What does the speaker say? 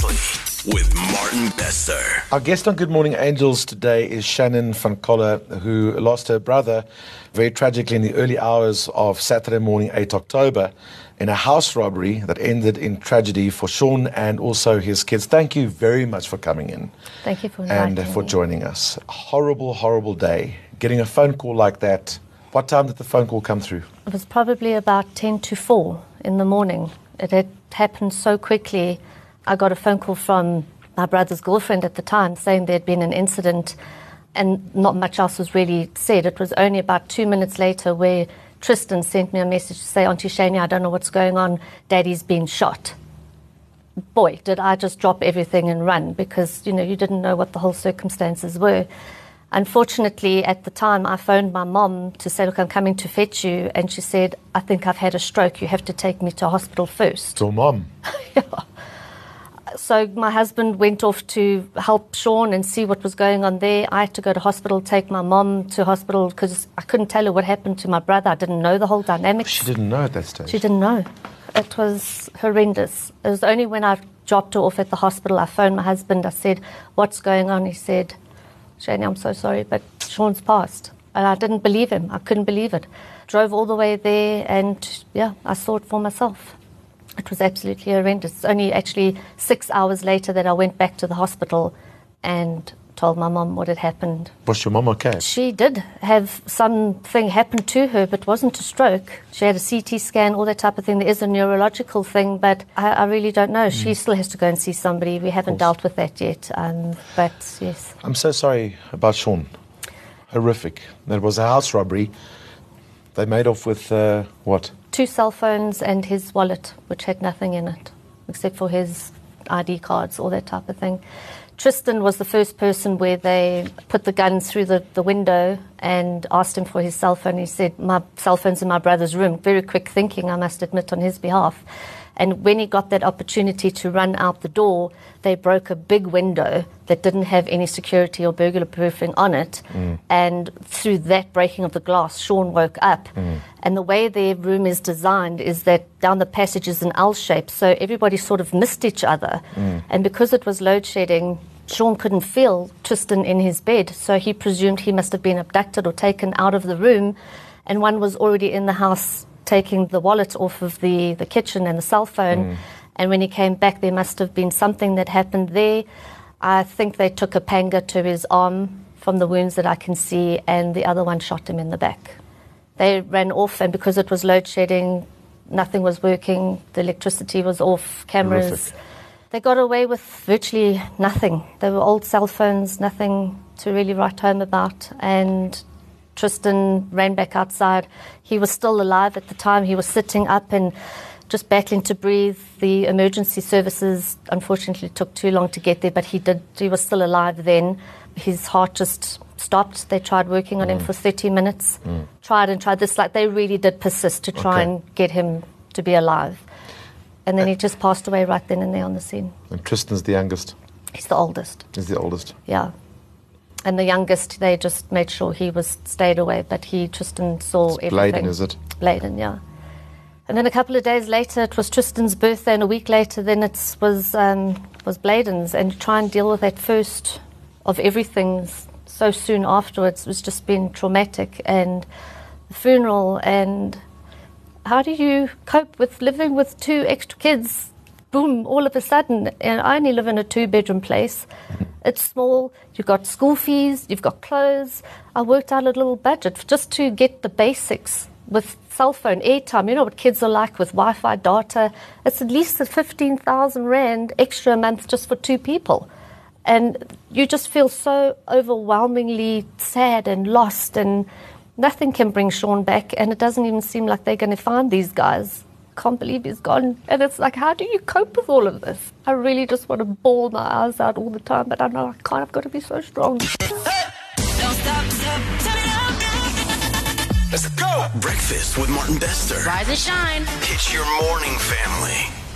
Precisely with Martin Bester. Our guest on Good Morning Angels today is Shannon van Coller, who lost her brother very tragically in the early hours of Saturday morning, 8 October, in a house robbery that ended in tragedy for Sean and also his kids. Thank you very much for coming in. Thank you for inviting and for me. joining us. Horrible, horrible day. Getting a phone call like that. What time did the phone call come through? It was probably about 10 to 4 in the morning. It had happened so quickly. I got a phone call from my brother's girlfriend at the time saying there had been an incident and not much else was really said. It was only about two minutes later where Tristan sent me a message to say, Auntie Shania, I don't know what's going on. Daddy's been shot. Boy, did I just drop everything and run because, you know, you didn't know what the whole circumstances were. Unfortunately, at the time, I phoned my mom to say, Look, I'm coming to fetch you. And she said, I think I've had a stroke. You have to take me to hospital first. Your mom. So my husband went off to help Sean and see what was going on there. I had to go to hospital, take my mom to hospital because I couldn't tell her what happened to my brother. I didn't know the whole dynamics. She didn't know at that stage. She didn't know. It was horrendous. It was only when I dropped her off at the hospital, I phoned my husband. I said, What's going on? He said, Shani, I'm so sorry, but Sean's passed. And I didn't believe him. I couldn't believe it. Drove all the way there, and yeah, I saw it for myself. It was absolutely horrendous. It's only actually six hours later that I went back to the hospital and told my mom what had happened. Was your mom okay? She did have something happen to her, but wasn't a stroke. She had a CT scan, all that type of thing. There is a neurological thing, but I, I really don't know. She still has to go and see somebody. We haven't dealt with that yet. Um, but yes, I'm so sorry about Sean. Horrific. That was a house robbery. They made off with uh, what? Two cell phones and his wallet, which had nothing in it except for his ID cards, all that type of thing. Tristan was the first person where they put the gun through the, the window and asked him for his cell phone. He said, My cell phone's in my brother's room. Very quick thinking, I must admit, on his behalf. And when he got that opportunity to run out the door, they broke a big window that didn't have any security or burglar proofing on it. Mm. And through that breaking of the glass, Sean woke up. Mm. And the way their room is designed is that down the passage is an L shape, so everybody sort of missed each other. Mm. And because it was load shedding, Sean couldn't feel Tristan in his bed, so he presumed he must have been abducted or taken out of the room. And one was already in the house taking the wallet off of the, the kitchen and the cell phone. Mm. And when he came back, there must have been something that happened there. I think they took a panga to his arm from the wounds that I can see, and the other one shot him in the back. They ran off, and because it was load shedding, nothing was working, the electricity was off, cameras. They got away with virtually nothing. They were old cell phones, nothing to really write home about. And Tristan ran back outside. He was still alive at the time. He was sitting up and just battling to breathe. The emergency services unfortunately took too long to get there, but he did. He was still alive then. His heart just stopped. They tried working on him mm. for 30 minutes. Mm. Tried and tried this. Like they really did persist to try Okay. and get him to be alive. And then he just passed away right then and there on the scene. And Tristan's the youngest. He's the oldest. He's the oldest. Yeah. And the youngest, they just made sure he was stayed away, but he Tristan saw It's everything. Bladen, is it? Bladen, yeah. And then a couple of days later, it was Tristan's birthday, and a week later, then it was um, was Bladen's. And to try and deal with that first of everything so soon afterwards was just been traumatic. And the funeral, and how do you cope with living with two extra kids? Boom, all of a sudden. And I only live in a two bedroom place. It's small, you've got school fees, you've got clothes. I worked out a little budget just to get the basics with cell phone, airtime. You know what kids are like with Wi Fi data. It's at least a 15,000 Rand extra a month just for two people. And you just feel so overwhelmingly sad and lost, and nothing can bring Sean back. And it doesn't even seem like they're going to find these guys. Can't believe he's gone. And it's like, how do you cope with all of this? I really just want to bawl my eyes out all the time, but I know I can't. I've got to be so strong. Let's go. Breakfast with Martin Bester. Rise and shine. It's your morning family.